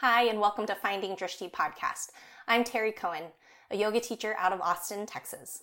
Hi, and welcome to Finding Drishti podcast. I'm Terri Koen, a yoga teacher out of Austin, Texas.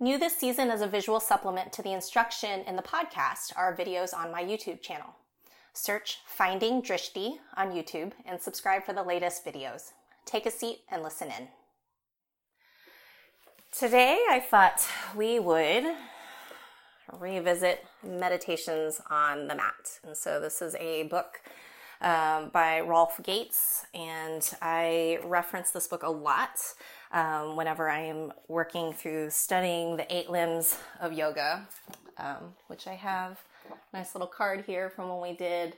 New this season as a visual supplement to the instruction in the podcast are videos on my YouTube channel. Search Finding Drishti on YouTube and subscribe for the latest videos. Take a seat and listen in. Today, I thought we would revisit meditations on the mat. And so, this is a book um, by Rolf Gates, and I reference this book a lot um, whenever I am working through studying the eight limbs of yoga, um, which I have a nice little card here from when we did.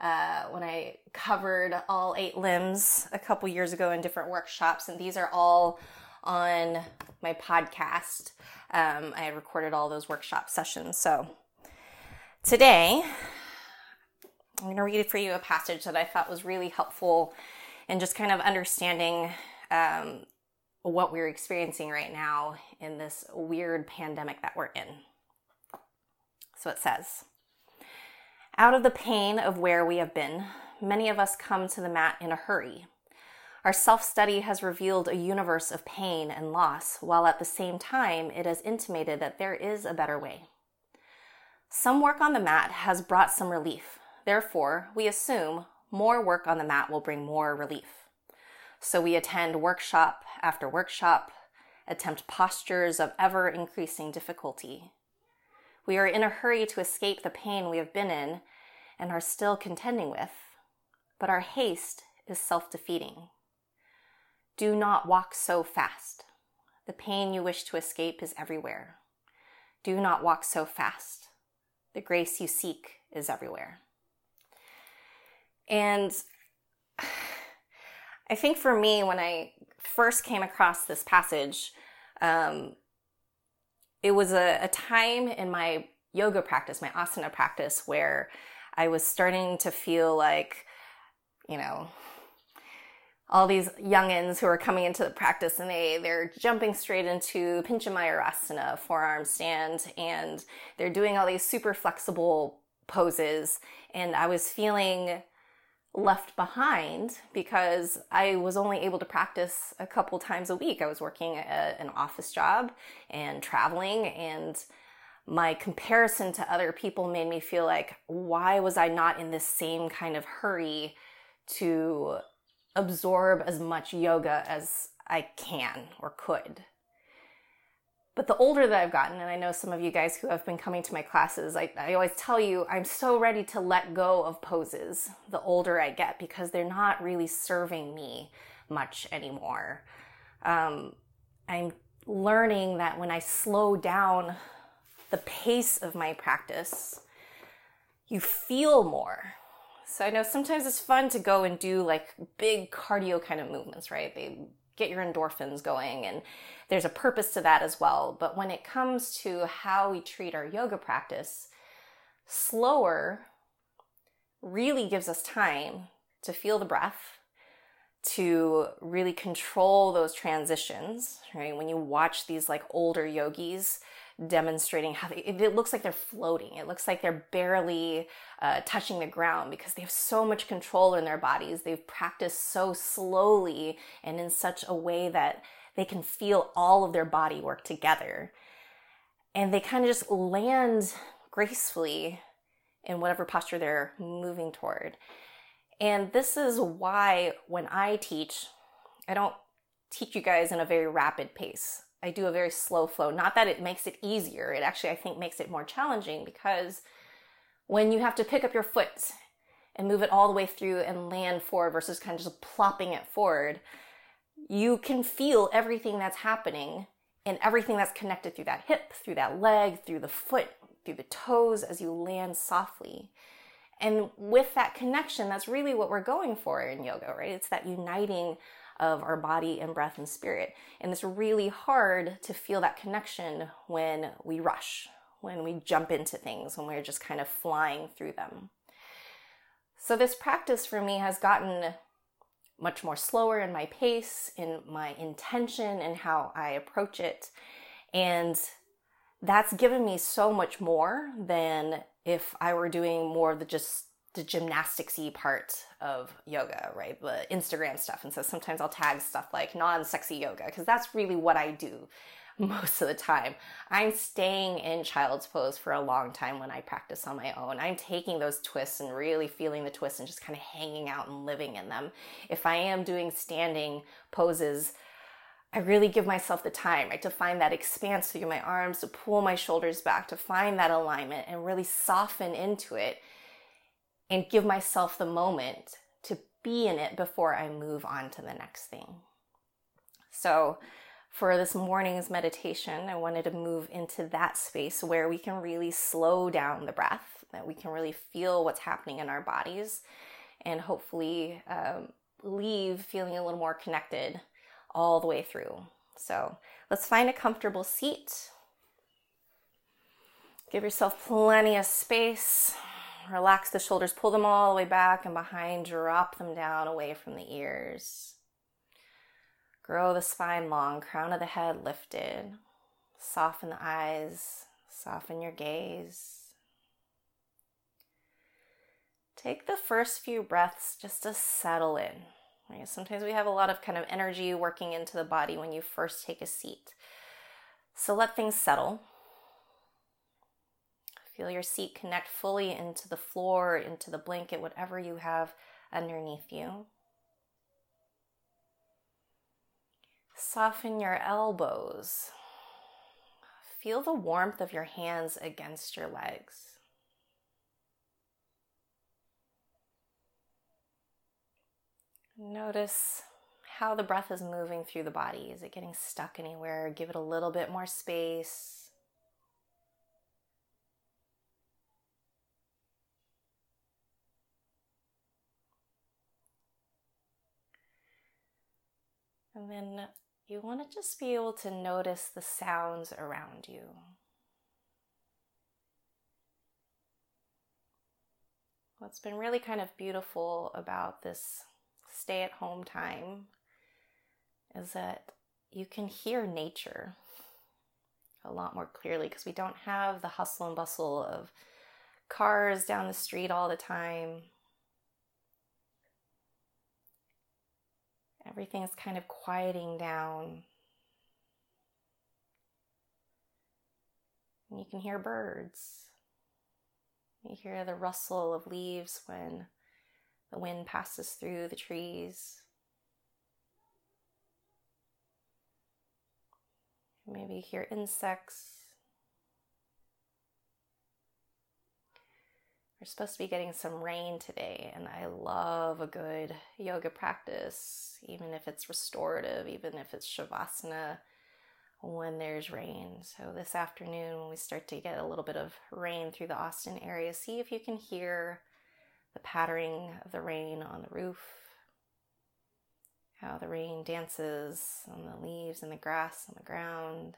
Uh, when I covered all eight limbs a couple years ago in different workshops, and these are all on my podcast. Um, I recorded all those workshop sessions. So today I'm going to read for you a passage that I thought was really helpful in just kind of understanding um, what we're experiencing right now in this weird pandemic that we're in. So it says, out of the pain of where we have been, many of us come to the mat in a hurry. Our self study has revealed a universe of pain and loss, while at the same time it has intimated that there is a better way. Some work on the mat has brought some relief, Therefore, we assume more work on the mat will bring more relief. So we attend workshop after workshop, attempt postures of ever increasing difficulty. We are in a hurry to escape the pain we have been in and are still contending with, but our haste is self defeating. Do not walk so fast. The pain you wish to escape is everywhere. Do not walk so fast. The grace you seek is everywhere. And I think for me, when I first came across this passage, um, it was a, a time in my yoga practice, my asana practice, where I was starting to feel like, you know, all these youngins who are coming into the practice and they they're jumping straight into Pincha Mayurasana, forearm stand, and they're doing all these super flexible poses. And I was feeling left behind because I was only able to practice a couple times a week. I was working a, an office job and traveling, and my comparison to other people made me feel like, why was I not in this same kind of hurry to absorb as much yoga as I can or could? But the older that I've gotten, and I know some of you guys who have been coming to my classes, I, I always tell you I'm so ready to let go of poses the older I get because they're not really serving me much anymore. Um, I'm learning that when I slow down the pace of my practice, you feel more. So I know sometimes it's fun to go and do like big cardio kind of movements, right? They get your endorphins going and there's a purpose to that as well. But when it comes to how we treat our yoga practice slower really gives us time to feel the breath to really control those transitions right? When you watch these like older yogis demonstrating how they, it looks like they're floating. It looks like they're barely uh, touching the ground because they have so much control in their bodies. They've practiced so slowly and in such a way that they can feel all of their body work together. And they kind of just land gracefully in whatever posture they're moving toward. And this is why when I teach, I don't teach you guys in a very rapid pace. I do a very slow flow. Not that it makes it easier, it actually, I think, makes it more challenging because when you have to pick up your foot and move it all the way through and land forward versus kind of just plopping it forward, you can feel everything that's happening and everything that's connected through that hip, through that leg, through the foot, through the toes as you land softly. And with that connection, that's really what we're going for in yoga, right? It's that uniting of our body and breath and spirit. And it's really hard to feel that connection when we rush, when we jump into things, when we're just kind of flying through them. So, this practice for me has gotten much more slower in my pace, in my intention, and how I approach it. And that's given me so much more than if I were doing more of the just the gymnasticsy part of yoga, right? The Instagram stuff. And so sometimes I'll tag stuff like non-sexy yoga because that's really what I do most of the time. I'm staying in child's pose for a long time when I practice on my own. I'm taking those twists and really feeling the twists and just kind of hanging out and living in them. If I am doing standing poses, I really give myself the time, right, to find that expanse through my arms, to pull my shoulders back, to find that alignment and really soften into it and give myself the moment to be in it before I move on to the next thing. So, for this morning's meditation, I wanted to move into that space where we can really slow down the breath, that we can really feel what's happening in our bodies, and hopefully um, leave feeling a little more connected all the way through. So let's find a comfortable seat. Give yourself plenty of space. Relax the shoulders, pull them all the way back and behind, drop them down away from the ears. Grow the spine long, crown of the head lifted. Soften the eyes, soften your gaze. Take the first few breaths just to settle in. Sometimes we have a lot of kind of energy working into the body when you first take a seat. So let things settle. Feel your seat connect fully into the floor, into the blanket, whatever you have underneath you. Soften your elbows. Feel the warmth of your hands against your legs. Notice how the breath is moving through the body. Is it getting stuck anywhere? Give it a little bit more space. And then you want to just be able to notice the sounds around you. What's been really kind of beautiful about this stay at home time is that you can hear nature a lot more clearly because we don't have the hustle and bustle of cars down the street all the time. Everything's kind of quieting down. And you can hear birds. You hear the rustle of leaves when the wind passes through the trees. Maybe hear insects. We're supposed to be getting some rain today, and I love a good yoga practice, even if it's restorative, even if it's shavasana when there's rain. So, this afternoon, when we start to get a little bit of rain through the Austin area, see if you can hear the pattering of the rain on the roof, how the rain dances on the leaves and the grass on the ground.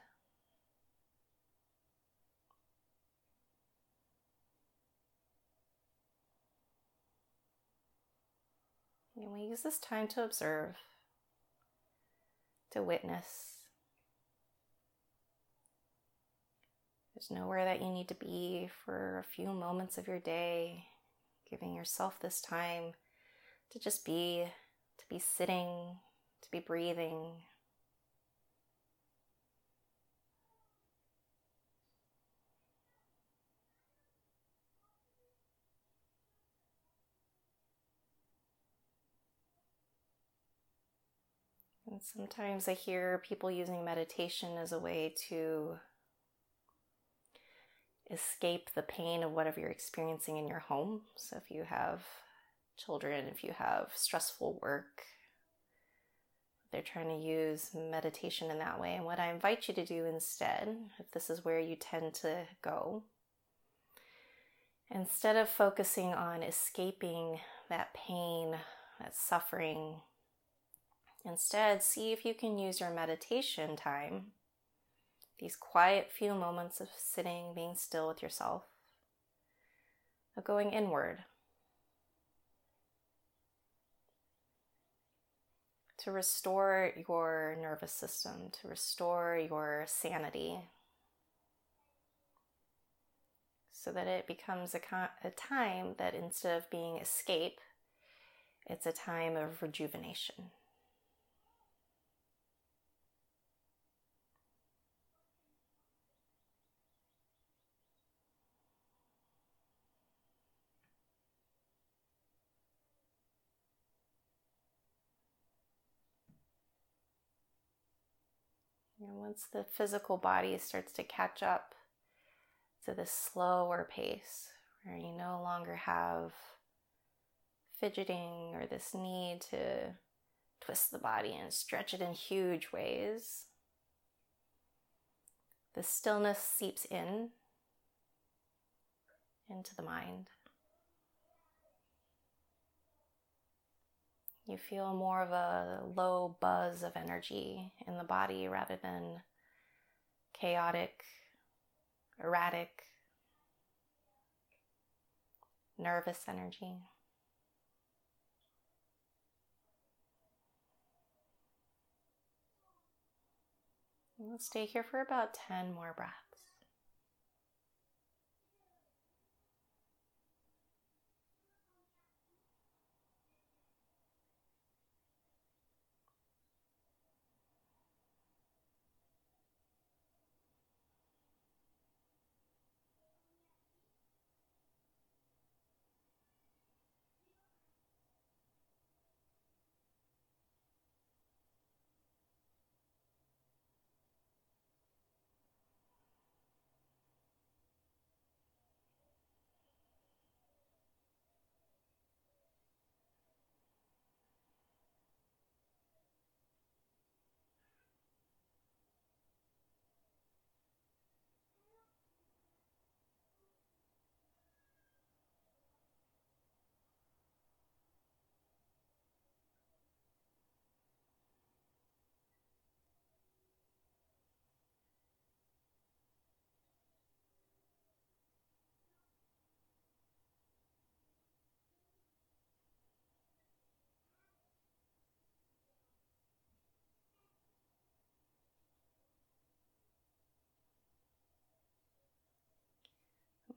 And we use this time to observe, to witness. There's nowhere that you need to be for a few moments of your day giving yourself this time to just be, to be sitting, to be breathing. And sometimes I hear people using meditation as a way to escape the pain of whatever you're experiencing in your home. So if you have children, if you have stressful work, they're trying to use meditation in that way. And what I invite you to do instead, if this is where you tend to go, instead of focusing on escaping that pain, that suffering, instead see if you can use your meditation time these quiet few moments of sitting, being still with yourself, of going inward. To restore your nervous system, to restore your sanity. so that it becomes a, a time that instead of being escape, it's a time of rejuvenation. And once the physical body starts to catch up to this slower pace, where you no longer have fidgeting or this need to twist the body and stretch it in huge ways, the stillness seeps in into the mind. You feel more of a low buzz of energy in the body rather than chaotic, erratic, nervous energy. We'll stay here for about 10 more breaths.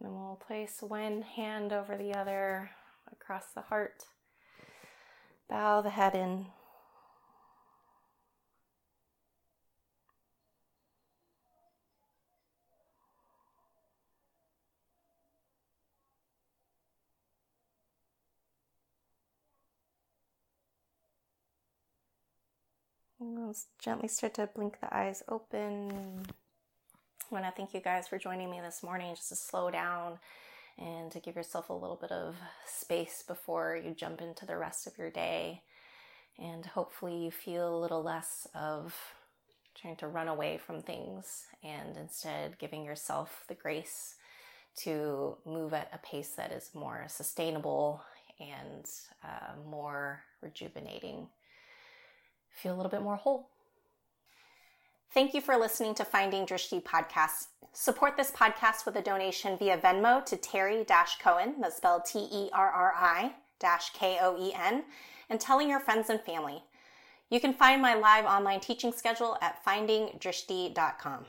And we'll place one hand over the other across the heart. Bow the head in. And gently start to blink the eyes open. I want to thank you guys for joining me this morning just to slow down and to give yourself a little bit of space before you jump into the rest of your day. And hopefully, you feel a little less of trying to run away from things and instead giving yourself the grace to move at a pace that is more sustainable and uh, more rejuvenating. Feel a little bit more whole. Thank you for listening to Finding Drishti podcast. Support this podcast with a donation via Venmo to Terri Koen, that's spelled T E R R I K O E N, and telling your friends and family. You can find my live online teaching schedule at findingdrishti.com.